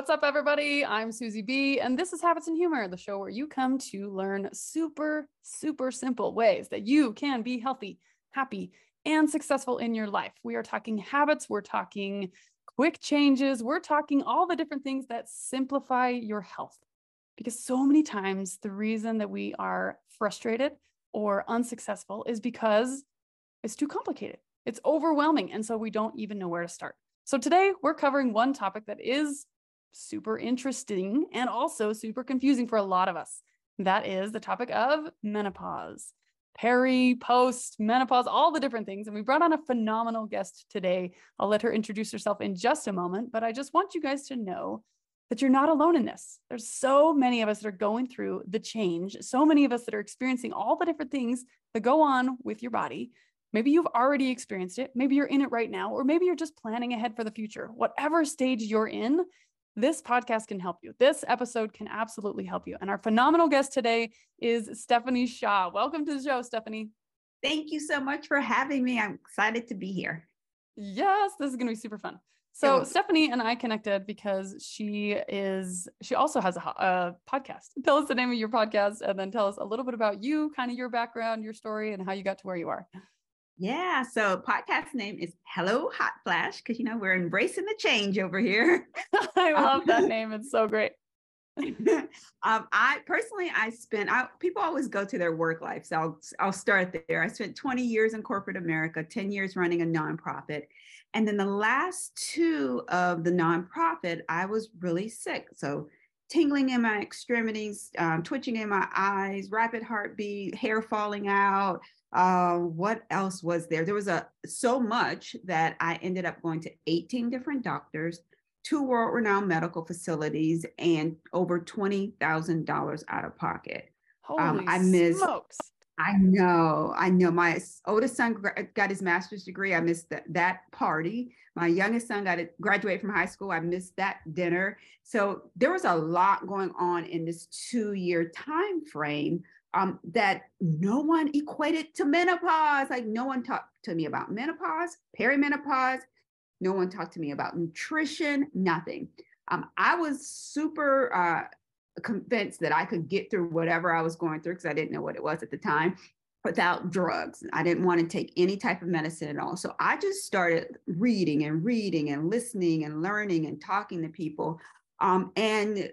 what's up, everybody? I'm Suzi B, and this is Habits and Humor, the show where you come to learn super, super simple ways that you can be healthy, happy, and successful in your life. We are talking habits, we're talking quick changes, we're talking all the different things that simplify your health. Because so many times, the reason that we are frustrated or unsuccessful is because it's too complicated, it's overwhelming. And so we don't even know where to start. So today we're covering one topic that is super interesting and also super confusing for a lot of us. That is the topic of menopause, peri, post, menopause, all the different things. And we brought on a phenomenal guest today. I'll let her introduce herself in just a moment, but I just want you guys to know that you're not alone in this. There's so many of us that are going through the change, so many of us that are experiencing all the different things that go on with your body. Maybe you've already experienced it. Maybe you're in it right now, or maybe you're just planning ahead for the future. Whatever stage you're in, this podcast can help you. This episode can absolutely help you. And our phenomenal guest today is Stephanie Shaw. Welcome to the show, Stephanie. Thank you so much for having me. I'm excited to be here. Yes, this is going to be super fun. So Stephanie and I connected because she is she also has a, a, podcast. Tell us the name of your podcast and then tell us a little bit about you, kind of your background, your story, and how you got to where you are. Yeah. So podcast name is Hello Hot Flash because you know we're embracing the change over here. I love that name. It's so great. um, I personally, I spent. I, people always go to their work life, so I'll I'll start there. I spent 20 years in corporate America, 10 years running a nonprofit, and then the last two of the nonprofit, I was really sick. So tingling in my extremities, um, twitching in my eyes, rapid heartbeat, hair falling out, uh, what else was there? There was a so much that I ended up going to 18 different doctors, two world-renowned medical facilities, and over twenty thousand dollars out of pocket. Holy um, I missed. Smokes. I know, I know. My oldest son got his master's degree. I missed that, that party. My youngest son got to graduate from high school. I missed that dinner. So there was a lot going on in this two-year time frame um, that no one equated to menopause. Like no one talked to me about menopause, perimenopause. No one talked to me about nutrition, nothing. Um, I was super uh, convinced that I could get through whatever I was going through because I didn't know what it was at the time without drugs. I didn't want to take any type of medicine at all. So I just started reading and reading and listening and learning and talking to people. Um, and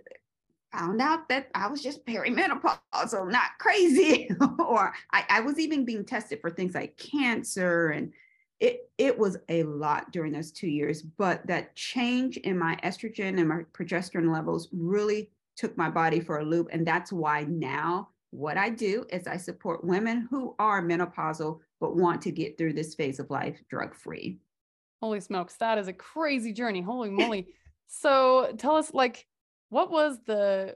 found out that I was just perimenopausal, not crazy. or I, I, was even being tested for things like cancer. And it, it was a lot during those two years. But that change in my estrogen and my progesterone levels really took my body for a loop. And that's why now what I do is I support women who are menopausal but want to get through this phase of life drug free. Holy smokes, that is a crazy journey. Holy moly. so tell us like what was the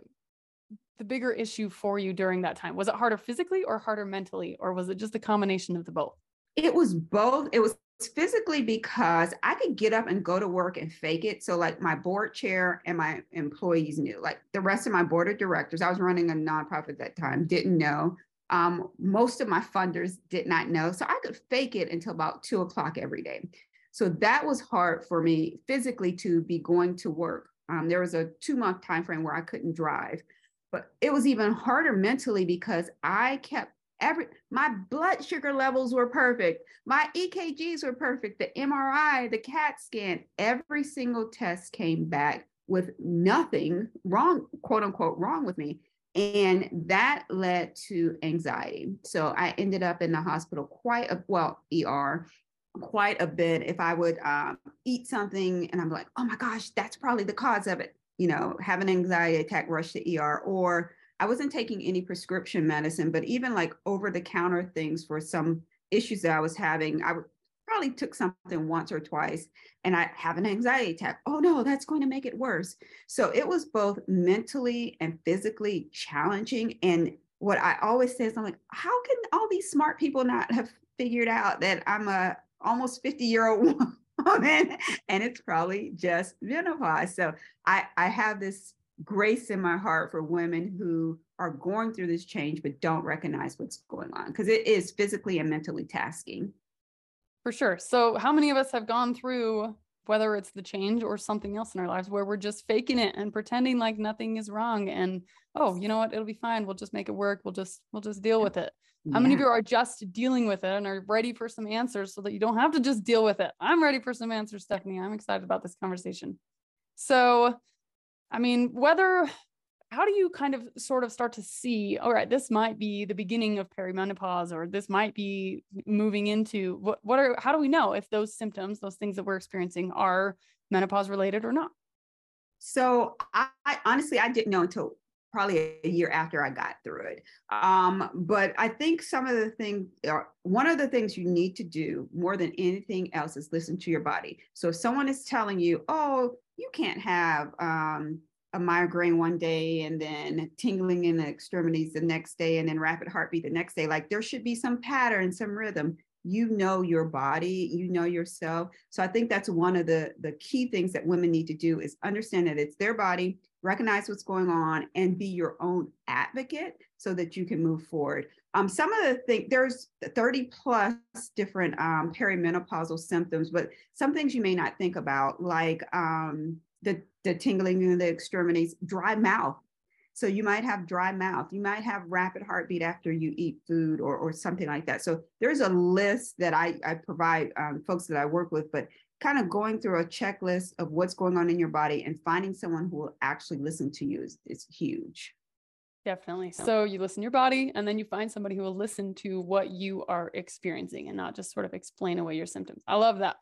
the bigger issue for you during that time? Was it harder physically or harder mentally, or was it just a combination of the both? It was both. It was physically because I could get up and go to work and fake it. So, like my board chair and my employees knew, like the rest of my board of directors, I was running a nonprofit at that time, didn't know. Um, most of my funders did not know. So I could fake it until about two o'clock every day. So that was hard for me physically to be going to work um, there was a two month time frame where I couldn't drive, but it was even harder mentally because I kept every my blood sugar levels were perfect, my EKGs were perfect, the MRI, the CAT scan, every single test came back with nothing wrong, quote unquote, wrong with me. And that led to anxiety. So I ended up in the hospital quite a well, ER quite a bit if I would um, eat something and I'm like, oh my gosh, that's probably the cause of it. You know, have an anxiety attack, rush to ER, or I wasn't taking any prescription medicine, but even like over the counter things for some issues that I was having, I probably took something once or twice and I have an anxiety attack. Oh no, that's going to make it worse. So it was both mentally and physically challenging. And what I always say is, I'm like, how can all these smart people not have figured out that I'm a almost 50 year old woman and it's probably just menopause. So I, I have this grace in my heart for women who are going through this change but don't recognize what's going on because it is physically and mentally tasking. For sure. So how many of us have gone through whether it's the change or something else in our lives where we're just faking it and pretending like nothing is wrong and oh you know what? It'll be fine. We'll just make it work. We'll just we'll just deal with it. How many of you are just dealing with it and are ready for some answers so that you don't have to just deal with it? I'm ready for some answers stephanie. I'm excited about this conversation. So i mean whether how do you kind of sort of start to see all right this might be the beginning of perimenopause or this might be moving into what what are how do we know if those symptoms those things that we're experiencing are menopause related or not? So I, I honestly i didn't know until probably a year after i got through it. Um, but i think some of the things are one of the things you need to do more than anything else is listen to your body. So if someone is telling you oh you can't have um, a migraine one day and then tingling in the extremities the next day and then rapid heartbeat the next day. Like there should be some pattern some rhythm. You know your body you know yourself. So i think that's one of the the key things that women need to do is understand that it's their body recognize what's going on and be your own advocate so that you can move forward um, some of the things there's 30 plus different um, perimenopausal symptoms but some things you may not think about like um, the, the tingling in the extremities, dry mouth. So you might have dry mouth. You might have rapid heartbeat after you eat food or, or something like that. So there's a list that I, I provide um, folks that I work with, but kind of going through a checklist of what's going on in your body and finding someone who will actually listen to you is, is huge. Definitely. So you listen to your body and then you find somebody who will listen to what you are experiencing and not just sort of explain away your symptoms. I love that.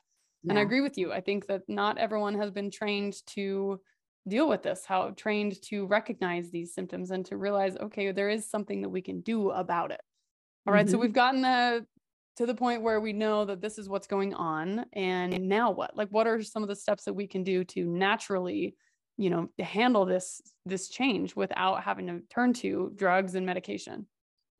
Yeah. And I agree with you. I think that not everyone has been trained to deal with this, how trained to recognize these symptoms and to realize, okay, there is something that we can do about it. All right, mm-hmm. So we've gotten the to the point where we know that this is what's going on. And now what? Like what are some of the steps that we can do to naturally, you know, handle this this change without having to turn to drugs and medication?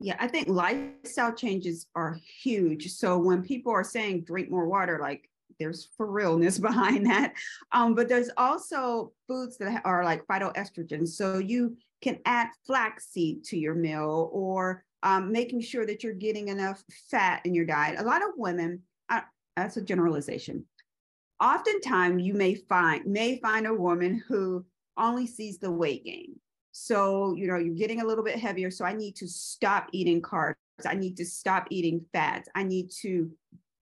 Yeah, I think lifestyle changes are huge. So when people are saying drink more water, like there's for realness behind that. Um, but there's also foods that are like phytoestrogens. So you can add flaxseed to your meal or um, making sure that you're getting enough fat in your diet. A lot of women, uh, that's a generalization. Oftentimes you may find may find a woman who only sees the weight gain. So, you know, you're getting a little bit heavier. So I need to stop eating carbs. I need to stop eating fats. I need to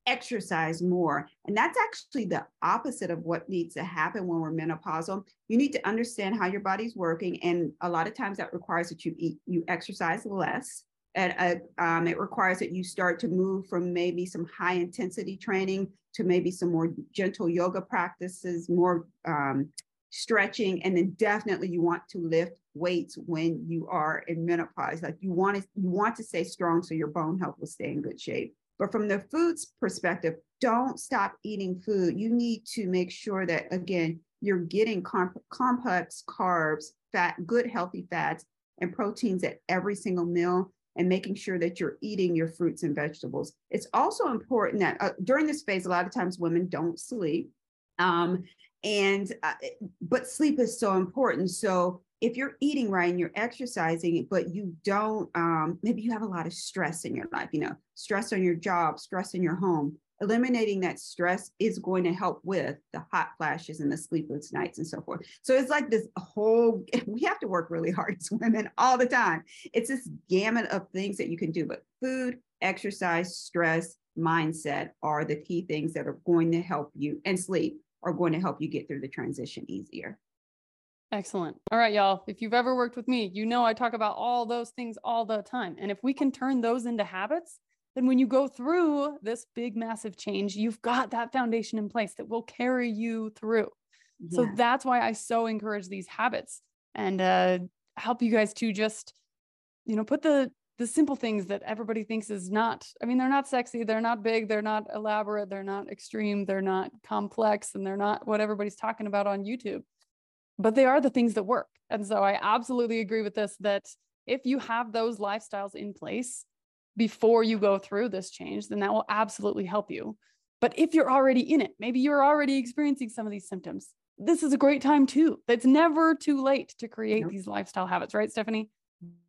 exercise more. And that's actually the opposite of what needs to happen when we're menopausal. You need to understand how your body's working. And a lot of times that requires that you eat, you exercise less. And uh, um, it requires that you start to move from maybe some high intensity training to maybe some more gentle yoga practices, more um, stretching, and then definitely you want to lift weights when you are in menopause. Like you want to you want to stay strong so your bone health will stay in good shape. But from the food's perspective, don't stop eating food. You need to make sure that, again, you're getting comp- complex carbs, fat, good healthy fats, and proteins at every single meal and making sure that you're eating your fruits and vegetables. It's also important that uh, during this phase, a lot of times women don't sleep. Um, and uh, but sleep is so important. So if you're eating right and you're exercising, but you don't, um, maybe you have a lot of stress in your life, you know, stress on your job, stress in your home, eliminating that stress is going to help with the hot flashes and the sleepless nights and so forth. So it's like this whole, we have to work really hard as women all the time. It's this gamut of things that you can do, but food, exercise, stress, mindset are the key things that are going to help you, and sleep are going to help you get through the transition easier. Excellent. All right, y'all. If you've ever worked with me, you know I talk about all those things all the time. And if we can turn those into habits, then when you go through this big, massive change, you've got that foundation in place that will carry you through. Yeah. So that's why I so encourage these habits and uh, help you guys to just, you know, put the the simple things that everybody thinks is not. I mean, they're not sexy, they're not big, they're not elaborate, they're not extreme, they're not complex, and they're not what everybody's talking about on YouTube but they are the things that work. And so I absolutely agree with this that if you have those lifestyles in place before you go through this change, then that will absolutely help you. But if you're already in it, maybe you're already experiencing some of these symptoms, this is a great time too. It's never too late to create nope. these lifestyle habits, right, Stephanie?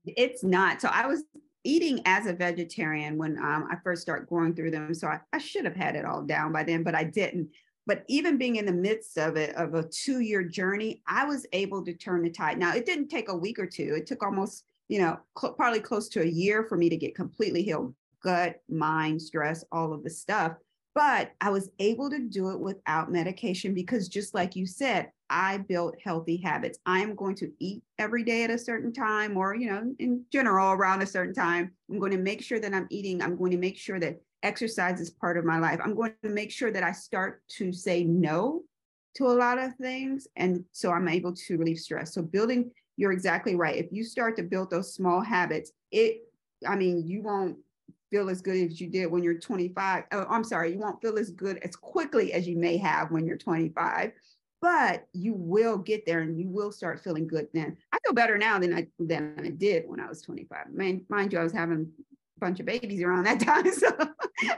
It's not. So I was eating as a vegetarian when um, I first started going through them. So I, I should have had it all down by then, but I didn't But even being in the midst of it, of a two year journey, I was able to turn the tide. Now, it didn't take a week or two, it took almost, you know, cl- probably close to a year for me to get completely healed gut, mind, stress, all of the stuff. But I was able to do it without medication because, just like you said, I built healthy habits. I am going to eat every day at a certain time, or, you know, in general, around a certain time. I'm going to make sure that I'm eating. I'm going to make sure that exercise is part of my life. I'm going to make sure that I start to say no to a lot of things. And so I'm able to relieve stress. So building, you're exactly right. If you start to build those small habits, it, I mean, you won't feel as good as you did when you're 25. Oh, I'm sorry, you won't feel as good as quickly as you may have when you're 25, but you will get there and you will start feeling good then. I feel better now than I than I did when I was 25. I mean, mind you, I was having a bunch of babies around that time. So, but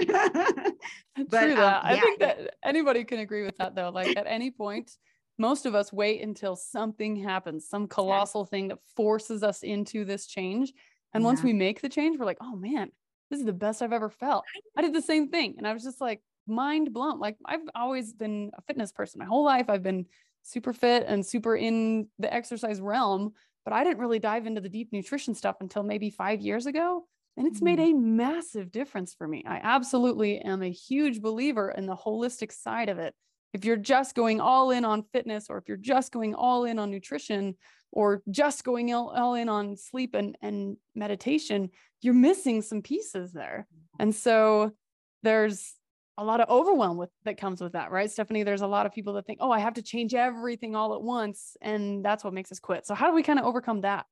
True that. Um, yeah. I think that anybody can agree with that though. Like at any point, most of us wait until something happens, some colossal thing that forces us into this change. And yeah. once we make the change, we're like, oh man, this is the best I've ever felt. I did the same thing. And I was just like mind blown. Like I've always been a fitness person my whole life. I've been super fit and super in the exercise realm, but I didn't really dive into the deep nutrition stuff until maybe five years ago. And it's made mm-hmm. a massive difference for me. I absolutely am a huge believer in the holistic side of it. If you're just going all in on fitness, or if you're just going all in on nutrition, or just going all, in on sleep and, and meditation, you're missing some pieces there. And so there's a lot of overwhelm with that comes with that, right? Stephanie, there's a lot of people that think, oh, I have to change everything all at once. And that's what makes us quit. So how do we kind of overcome that?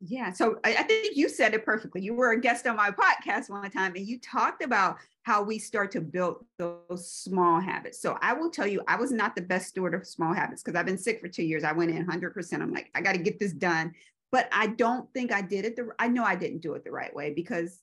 Yeah. So I, I, think you said it perfectly. You were a guest on my podcast one time and you talked about how we start to build those small habits. So I will tell you, I was not the best steward of small habits because I've been sick for two years. I went in 100%. I'm like, I got to get this done. But I don't think I did it. The, I know I didn't do it the right way because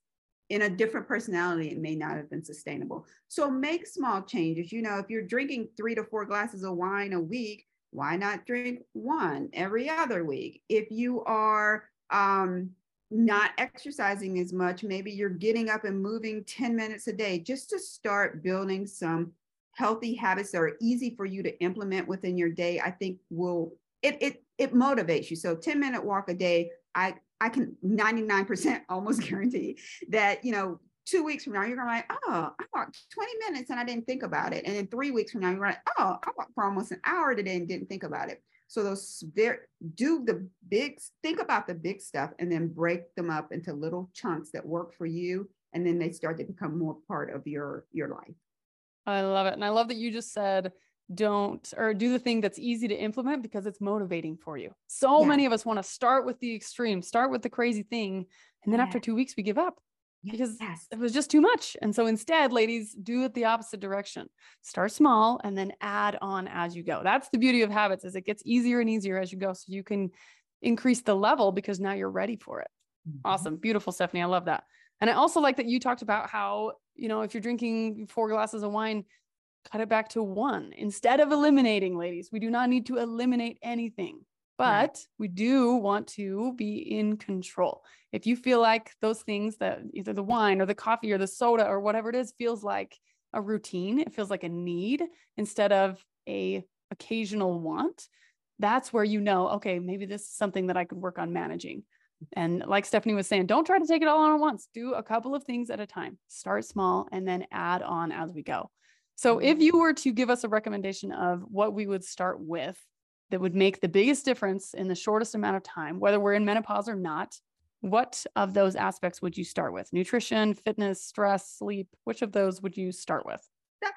in a different personality, it may not have been sustainable. So make small changes. You know, if you're drinking three to four glasses of wine a week, why not drink one every other week? If you are um, not exercising as much, maybe you're getting up and moving 10 minutes a day just to start building some healthy habits that are easy for you to implement within your day, I think will it it it motivates you. So 10 minute walk a day, I I can 99% almost guarantee that, you know, two weeks from now, you're gonna like, oh, I walked 20 minutes and I didn't think about it. And then three weeks from now, you're like, oh, I walked for almost an hour today and didn't think about it. So those very do the big think about the big stuff and then break them up into little chunks that work for you and then they start to become more part of your your life. I love it. And I love that you just said don't or do the thing that's easy to implement because it's motivating for you. So yeah. many of us want to start with the extreme, start with the crazy thing, and then yeah. after 2 weeks we give up because yes. it was just too much. And so instead, ladies, do it the opposite direction. Start small and then add on as you go. That's the beauty of habits is it gets easier and easier as you go so you can increase the level because now you're ready for it. Mm-hmm. Awesome. Beautiful, Stephanie. I love that. And I also like that you talked about how, you know, if you're drinking four glasses of wine, cut it back to one instead of eliminating, ladies. We do not need to eliminate anything but right. we do want to be in control. If you feel like those things that either the wine or the coffee or the soda or whatever it is feels like a routine, it feels like a need instead of a occasional want, that's where you know, okay, maybe this is something that I could work on managing. And like Stephanie was saying, don't try to take it all on at once. Do a couple of things at a time. Start small and then add on as we go. So if mm-hmm. you were to give us a recommendation of what we would start with that would make the biggest difference in the shortest amount of time, whether we're in menopause or not, what of those aspects would you start with? Nutrition, fitness, stress, sleep? Which of those would you start with? That,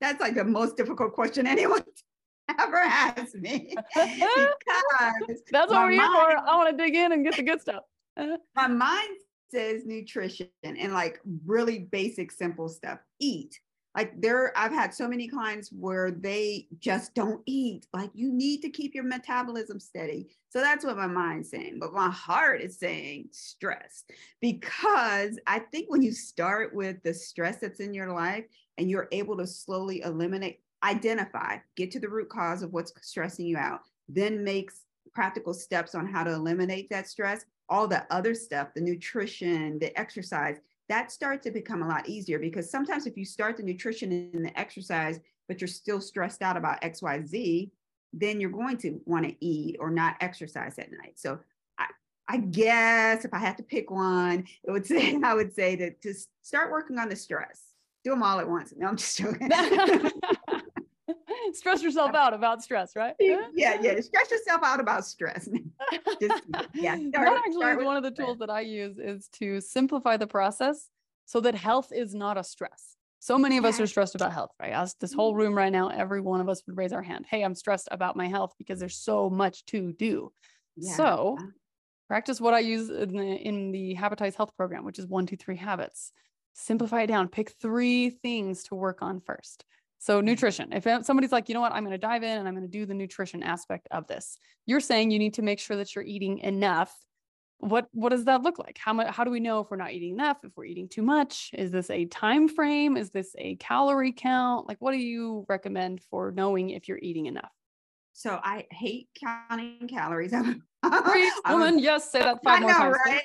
that's like the most difficult question anyone ever asked me. that's what we're here for. I want to dig in and get the good stuff. Uh-huh. my mind says nutrition and like really basic, simple stuff. Eat, like there i've had so many clients where they just don't eat like you need to keep your metabolism steady. So that's what my mind's saying but my heart is saying stress because i think when you start with the stress that's in your life and you're able to slowly eliminate identify get to the root cause of what's stressing you out then makes practical steps on how to eliminate that stress. All the other stuff the nutrition the exercise that starts to become a lot easier because sometimes if you start the nutrition and the exercise, but you're still stressed out about XYZ, then you're going to want to eat or not exercise at night. So I, I guess if I had to pick one, it would say I would say that to start working on the stress. Do them all at once. No, I'm just joking. stress yourself out about stress, right? Yeah, yeah. Stress yourself out about stress. Just yeah. Start, that actually is one of the tools that I use is to simplify the process so that health is not a stress. So many of us are stressed about health, right? Us, this whole mm-hmm. room right now, every one of us would raise our hand. Hey, I'm stressed about my health because there's so much to do. Yeah. So practice what I use in the, in the Habitize Health program, which is one, two, three habits. Simplify it down. Pick three things to work on first. So nutrition, if somebody's like, you know what, I'm going to dive in and I'm going to do the nutrition aspect of this. You're saying you need to make sure that you're eating enough. What what does that look like? How much how do we know if we're not eating enough, if we're eating too much? Is this a time frame? Is this a calorie count? Like what do you recommend for knowing if you're eating enough? So I hate counting calories. woman, yes, say that five I more know, times. Right?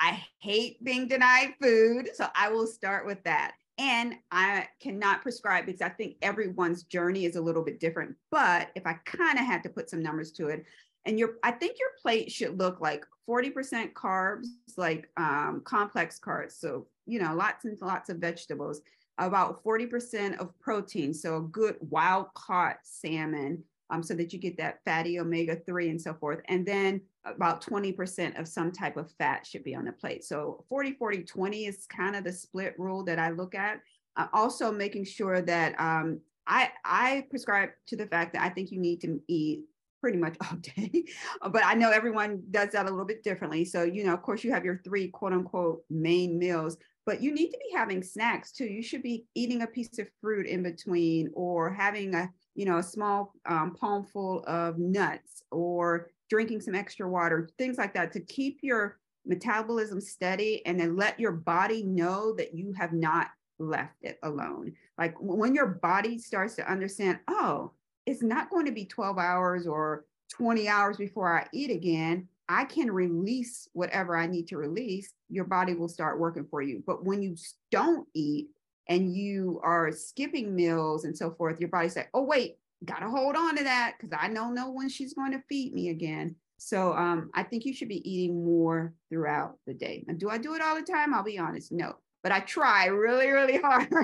I hate being denied food. So I will start with that. And I cannot prescribe because I think everyone's journey is a little bit different. But if I kind of had to put some numbers to it, and your I think your plate should look like 40% carbs, like um, complex carbs. So, you know, lots and lots of vegetables, about 40% of protein. So a good wild caught salmon, um, so that you get that fatty omega 3 and so forth. And then about 20% of some type of fat should be on the plate. So 40, 40, 20 is kind of the split rule that I look at. Uh, also making sure that um, I, I prescribe to the fact that I think you need to eat pretty much all day, but I know everyone does that a little bit differently. So, you know, of course you have your three quote unquote main meals, but you need to be having snacks too. You should be eating a piece of fruit in between or having a, you know, a small um, palmful of nuts or drinking some extra water, things like that to keep your metabolism steady and then let your body know that you have not left it alone. Like when your body starts to understand, oh, it's not going to be 12 hours or 20 hours before I eat again. I can release whatever I need to release. Your body will start working for you. But when you don't eat and you are skipping meals and so forth, your body's like, oh, wait, got to hold on to that because I don't know when she's going to feed me again. So um, I think you should be eating more throughout the day. And do I do it all the time? I'll be honest, no. But I try really, really hard.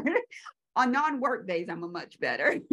On non-work days, I'm a much better.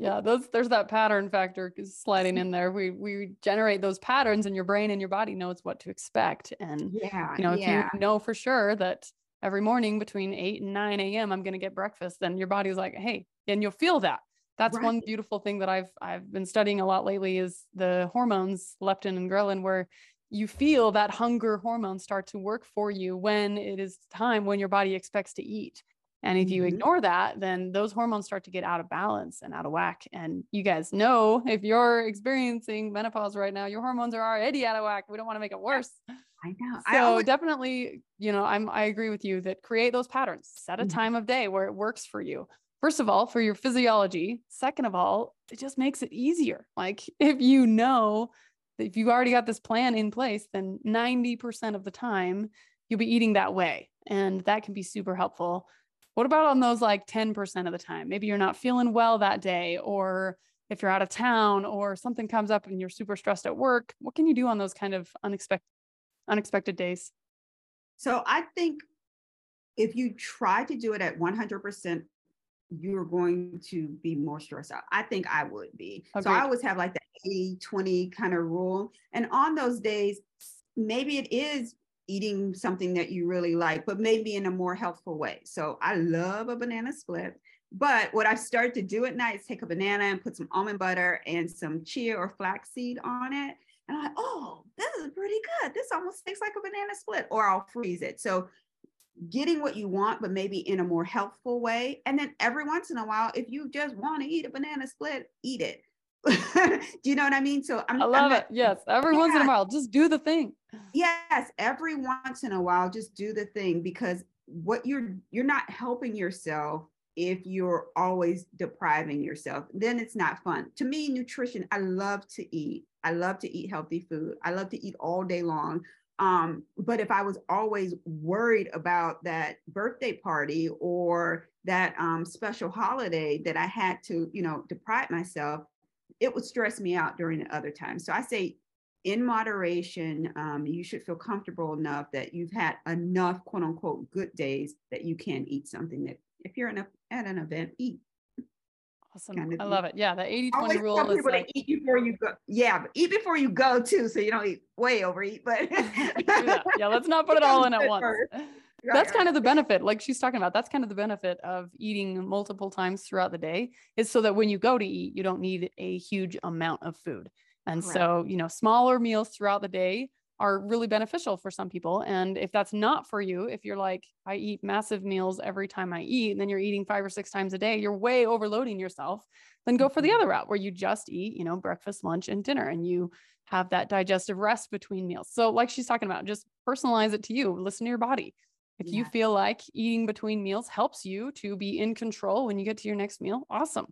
yeah, those there's that pattern factor sliding in there. We we generate those patterns, and your brain and your body knows what to expect. And yeah, you know, if yeah. you know for sure that every morning between 8 and 9 a.m. I'm going to get breakfast, then your body's like, hey, and you'll feel that that's right. one beautiful thing that I've I've been studying a lot lately is the hormones leptin and ghrelin where you feel that hunger hormone start to work for you when it is time when your body expects to eat. And if you mm-hmm. ignore that, then those hormones start to get out of balance and out of whack. And you guys know if you're experiencing menopause right now, your hormones are already out of whack. We don't want to make it worse. I know. So I always- definitely, you know, I'm I agree with you that create those patterns. Set a mm-hmm. time of day where it works for you first of all, for your physiology. Second of all, it just makes it easier. Like if you know that if you've already got this plan in place, then 90% of the time you'll be eating that way. And that can be super helpful. What about on those like 10% of the time? Maybe you're not feeling well that day, or if you're out of town or something comes up and you're super stressed at work, what can you do on those kind of unexpected unexpected days? So I think if you try to do it at 100% you're going to be more stressed out. I think I would be. Agreed. So I always have like the 80 20 kind of rule. And on those days, maybe it is eating something that you really like, but maybe in a more healthful way. So I love a banana split. But what I started to do at night is take a banana and put some almond butter and some chia or flaxseed on it. And I'm like, oh, this is pretty good. This almost tastes like a banana split, or I'll freeze it. So getting what you want, but maybe in a more healthful way. And then every once in a while, if you just want to eat a banana split, eat it. do you know what I mean? So I'm, i love I'm not, it. Yes. Every yeah. once in a while, just do the thing. Yes. Every once in a while, just do the thing because what you're, you're not helping yourself if you're always depriving yourself, then it's not fun. To me, nutrition, I love to eat. I love to eat healthy food. I love to eat all day long. Um, but if I was always worried about that birthday party or that um, special holiday that I had to, you know, deprive myself, it would stress me out during the other times. So I say, in moderation, um, you should feel comfortable enough that you've had enough quote unquote good days that you can eat something that if you're a, at an event, eat. Awesome. Kind of I love it. Yeah. The 80 20 rule tell is like, eat before you go. Yeah. But eat before you go too. So you don't eat way overeat, but yeah, let's not put it all in at once. Right, that's kind of the benefit like she's talking about that's kind of the benefit of eating multiple times throughout the day is so that when you go to eat you don't need a huge amount of food and Correct. so you know smaller meals throughout the day are really beneficial for some people. And if that's not for you, if you're like, I eat massive meals every time I eat, and then you're eating five or six times a day, you're way overloading yourself, then go for the mm-hmm. other route where you just eat, you know, breakfast, lunch, and dinner, and you have that digestive rest between meals. So, like she's talking about, just personalize it to you, listen to your body. If yeah. you feel like eating between meals helps you to be in control when you get to your next meal, awesome.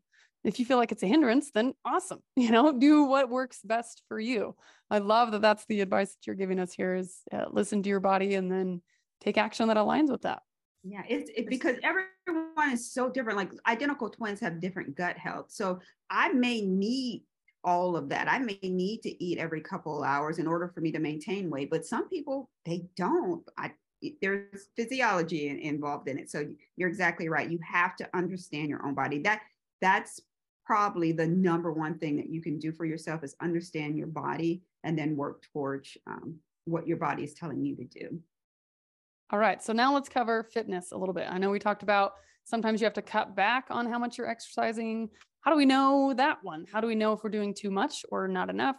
If you feel like it's a hindrance, then awesome. You know, do what works best for you. I love that that's the advice that you're giving us here is uh, listen to your body and then take action that aligns with that. Yeah, it's it, because everyone is so different. Like identical twins have different gut health. So I may need all of that. I may need to eat every couple of hours in order for me to maintain weight, but some people they don't. I there's physiology involved in it. So you're exactly right. You have to understand your own body. That that's probably the number one thing that you can do for yourself is understand your body and then work towards um, what your body is telling you to do. All right. So now let's cover fitness a little bit. I know we talked about sometimes you have to cut back on how much you're exercising. How do we know that one? How do we know if we're doing too much or not enough?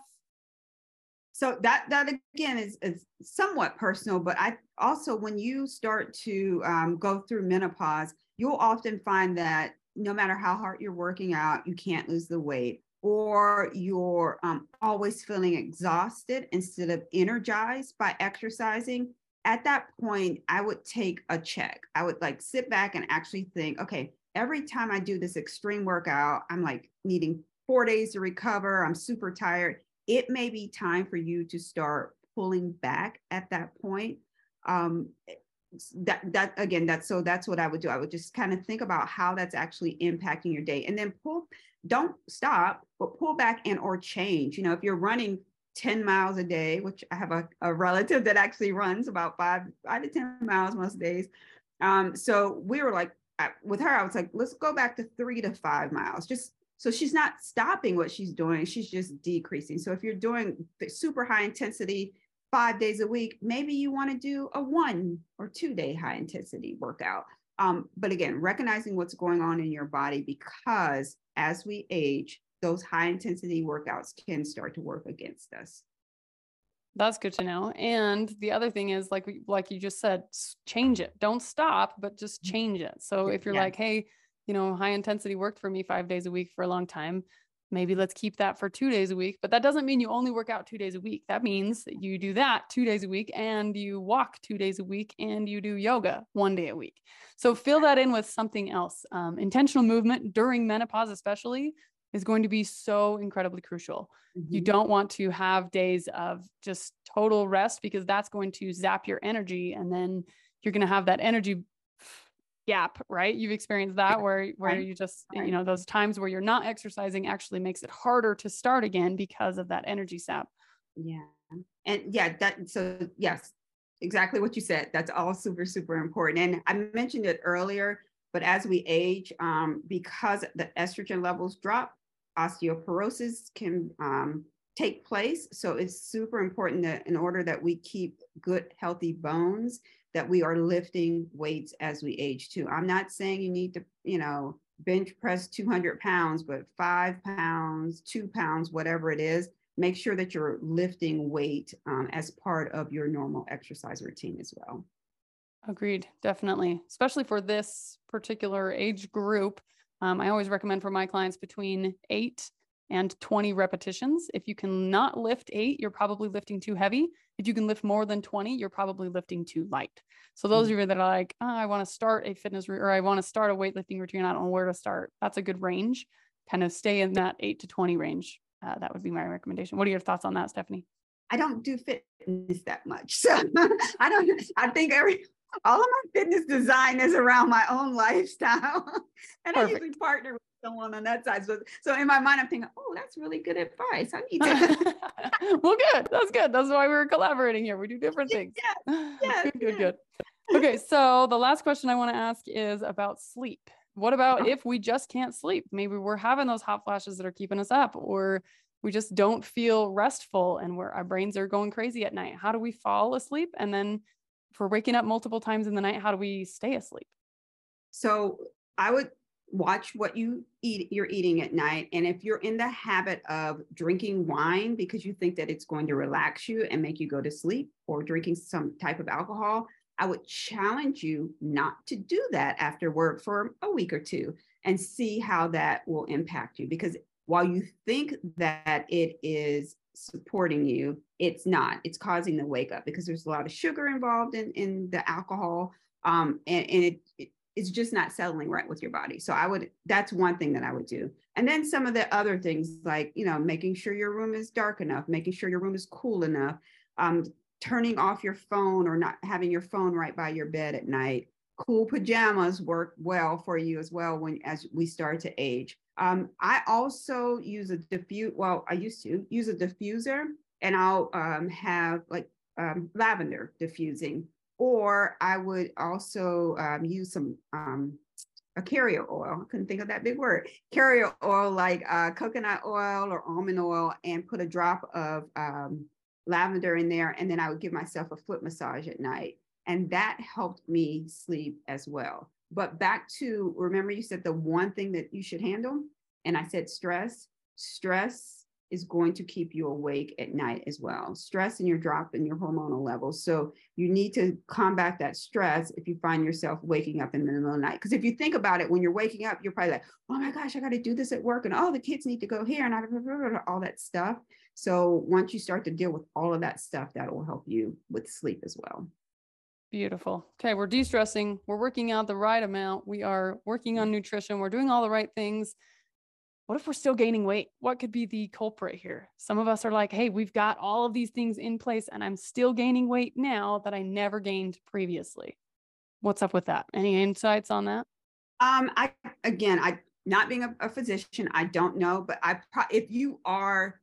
So that that again is, is somewhat personal, but I also when you start to um, go through menopause, you'll often find that no matter how hard you're working out, you can't lose the weight, or you're um, always feeling exhausted instead of energized by exercising. At that point, I would take a check. I would like sit back and actually think, okay, every time I do this extreme workout, I'm like needing four days to recover. I'm super tired. It may be time for you to start pulling back at that point. Um, that that again that's so that's what i would do i would just kind of think about how that's actually impacting your day and then pull don't stop but pull back and or change you know if you're running 10 miles a day which i have a, a relative that actually runs about five five to 10 miles most days um so we were like with her i was like let's go back to three to five miles just so she's not stopping what she's doing she's just decreasing so if you're doing super high intensity five days a week, maybe you want to do a one or two day high intensity workout. Um, but again, recognizing what's going on in your body because as we age, those high intensity workouts can start to work against us. That's good to know. And the other thing is like like you just said, change it. Don't stop, but just mm-hmm. change it. So if you're yeah. like, hey, you know, high intensity worked for me 5 days a week for a long time, maybe let's keep that for two days a week. But that doesn't mean you only work out two days a week. That means that you do that two days a week and you walk two days a week and you do yoga one day a week. So fill that in with something else. Um, intentional movement during menopause, especially, is going to be so incredibly crucial. Mm-hmm. You don't want to have days of just total rest because that's going to zap your energy and then you're going to have that energy gap right you've experienced that where where right. you just right. you know those times where you're not exercising actually makes it harder to start again because of that energy sap yeah and yeah that so yes exactly what you said that's all super super important and i mentioned it earlier but as we age um, because the estrogen levels drop osteoporosis can um, take place so it's super important that in order that we keep good healthy bones that we are lifting weights as we age too. I'm not saying you need to, you know, bench press 200 pounds, but five pounds, two pounds, whatever it is, make sure that you're lifting weight um, as part of your normal exercise routine as well. Agreed, definitely, especially for this particular age group. Um, I always recommend for my clients between eight and 20 repetitions. If you cannot lift eight, you're probably lifting too heavy. If you can lift more than 20, you're probably lifting too light. So those mm-hmm. of you that are like, oh, I want to start a fitness re- or I want to start a weightlifting routine, I don't know where to start. That's a good range. Kind of stay in that eight to 20 range. Uh, that would be my recommendation. What are your thoughts on that, Stephanie? I don't do fitness that much. So I don't, I think every, all of my fitness design is around my own lifestyle. and Perfect. I usually partner with someone on that side. So, so in my mind, I'm thinking, oh, that's really good advice. I need to. well, good. That's good. That's why we're collaborating here. We do different things. Yeah. yeah good, good, good. Okay. So the last question I want to ask is about sleep. What about oh. if we just can't sleep? Maybe we're having those hot flashes that are keeping us up, or we just don't feel restful and where our brains are going crazy at night. How do we fall asleep? And then if we're waking up multiple times in the night, how do we stay asleep? So I would watch what you eat you're eating at night and if you're in the habit of drinking wine because you think that it's going to relax you and make you go to sleep or drinking some type of alcohol i would challenge you not to do that after work for a week or two and see how that will impact you. Because while you think that it is supporting you it's not. It's causing the wake up because there's a lot of sugar involved in in the alcohol um, and, and it, it it's just not settling right with your body. So I would, that's one thing that I would do. And then some of the other things like, you know, making sure your room is dark enough, making sure your room is cool enough, um, turning off your phone or not having your phone right by your bed at night. Cool pajamas work well for you as well when as we start to age. Um, I also use a diffuse. Well, I used to use a diffuser, and I'll um, have like um, lavender diffusing or I would also um, use some um, a carrier oil. I couldn't think of that big word. Carrier oil like uh, coconut oil or almond oil, and put a drop of um, lavender in there, and then I would give myself a foot massage at night, and that helped me sleep as well. But back to remember, you said the one thing that you should handle, and I said stress. Stress is going to keep you awake at night as well. Stress and your drop in your hormonal levels. So you need to combat that stress if you find yourself waking up in the middle of the night. Because if you think about it, when you're waking up, you're probably like, oh my gosh, I got to do this at work. And oh, the kids need to go here and all that stuff. So once you start to deal with all of that stuff, that will help you with sleep as well. Beautiful. Okay, we're de stressing, we're working out the right amount, we are working on mm-hmm. nutrition, we're doing all the right things what if we're still gaining weight? What could be the culprit here? Some of us are like, hey, we've got all of these things in place and I'm still gaining weight now that I never gained previously. What's up with that? Any insights on that? Um, I again, I not being a, a physician, I don't know, but I if you are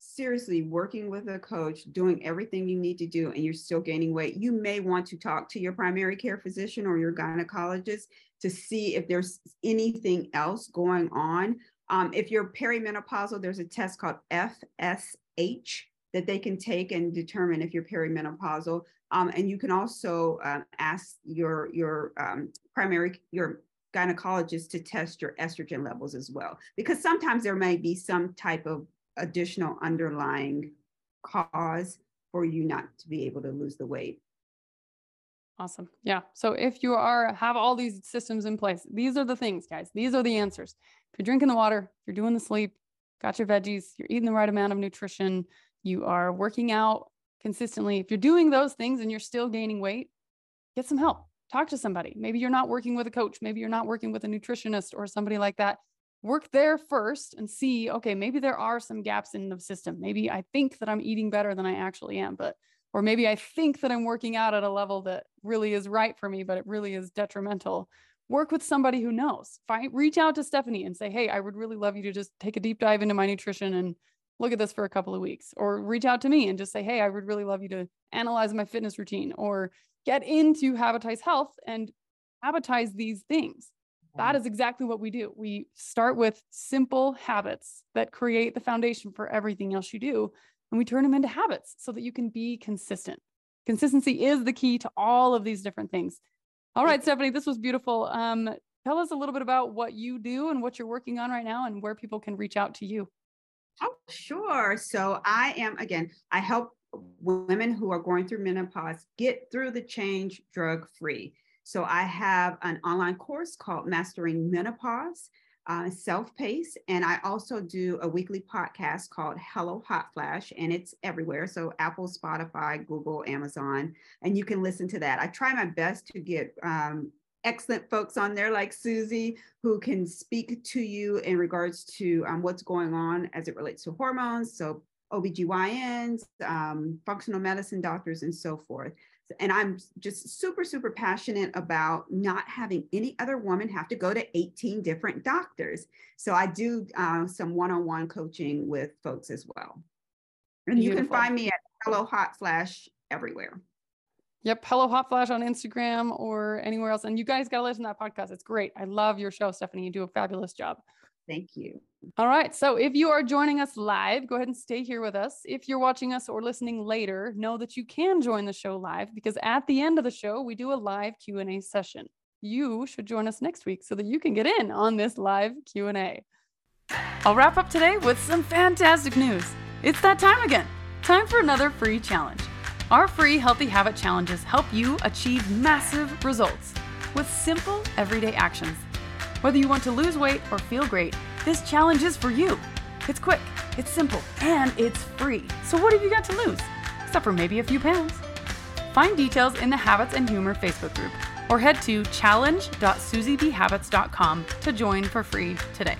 seriously working with a coach, doing everything you need to do, and you're still gaining weight, you may want to talk to your primary care physician or your gynecologist to see if there's anything else going on. Um, if you're perimenopausal, there's a test called FSH that they can take and determine if you're perimenopausal. Um, and you can also uh, ask your your um, primary your gynecologist to test your estrogen levels as well, because sometimes there may be some type of additional underlying cause for you not to be able to lose the weight. Awesome. Yeah. So if you are have all these systems in place, these are the things, guys. These are the answers. If you're drinking the water, you're doing the sleep, got your veggies, you're eating the right amount of nutrition, you are working out consistently. If you're doing those things and you're still gaining weight, get some help. Talk to somebody. Maybe you're not working with a coach, maybe you're not working with a nutritionist or somebody like that. Work there first and see, okay, maybe there are some gaps in the system. Maybe I think that I'm eating better than I actually am, but or maybe I think that I'm working out at a level that really is right for me, but it really is detrimental. Work with somebody who knows. Find, reach out to Stephanie and say, Hey, I would really love you to just take a deep dive into my nutrition and look at this for a couple of weeks. Or reach out to me and just say, Hey, I would really love you to analyze my fitness routine or get into Habitize Health and habitize these things. That mm-hmm. is exactly what we do. We start with simple habits that create the foundation for everything else you do and we turn them into habits so that you can be consistent. Consistency is the key to all of these different things. All right, Stephanie, this was beautiful. Um, tell us a little bit about what you do and what you're working on right now and where people can reach out to you. Oh, sure. So I am, again, I help women who are going through menopause get through the change drug free. So I have an online course called Mastering Menopause uh, self pace. And I also do a weekly podcast called Hello Hot Flash, and it's everywhere. So Apple, Spotify, Google, Amazon, and you can listen to that. I try my best to get um, excellent folks on there like Suzi who can speak to you in regards to um, what's going on as it relates to hormones. So OBGYNs, um, functional medicine doctors, and so forth. And I'm just super, super passionate about not having any other woman have to go to 18 different doctors. So I do uh, some one on one coaching with folks as well. And Beautiful. you can find me at Hello Hot Flash everywhere. Yep. Hello Hot Flash on Instagram or anywhere else. And you guys got to listen to that podcast. It's great. I love your show, Stephanie. You do a fabulous job. Thank you. All right. So if you are joining us live, go ahead and stay here with us. If you're watching us or listening later, know that you can join the show live because at the end of the show, we do a live Q&A session. You should join us next week so that you can get in on this live Q&A. I'll wrap up today with some fantastic news. It's that time again. Time for another free challenge. Our free Healthy Habit challenges help you achieve massive results with simple everyday actions whether you want to lose weight or feel great, this challenge is for you. It's quick, it's simple, and it's free. So, what have you got to lose? Except for maybe a few pounds. Find details in the Habits and Humor Facebook group or head to challenge.suzibhabits.com to join for free today.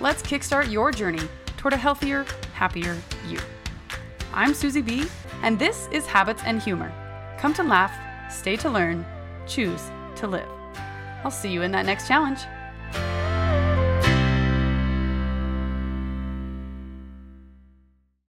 Let's kickstart your journey toward a healthier, happier you. I'm Suzi B, and this is Habits and Humor. Come to laugh, stay to learn, choose to live. I'll see you in that next challenge.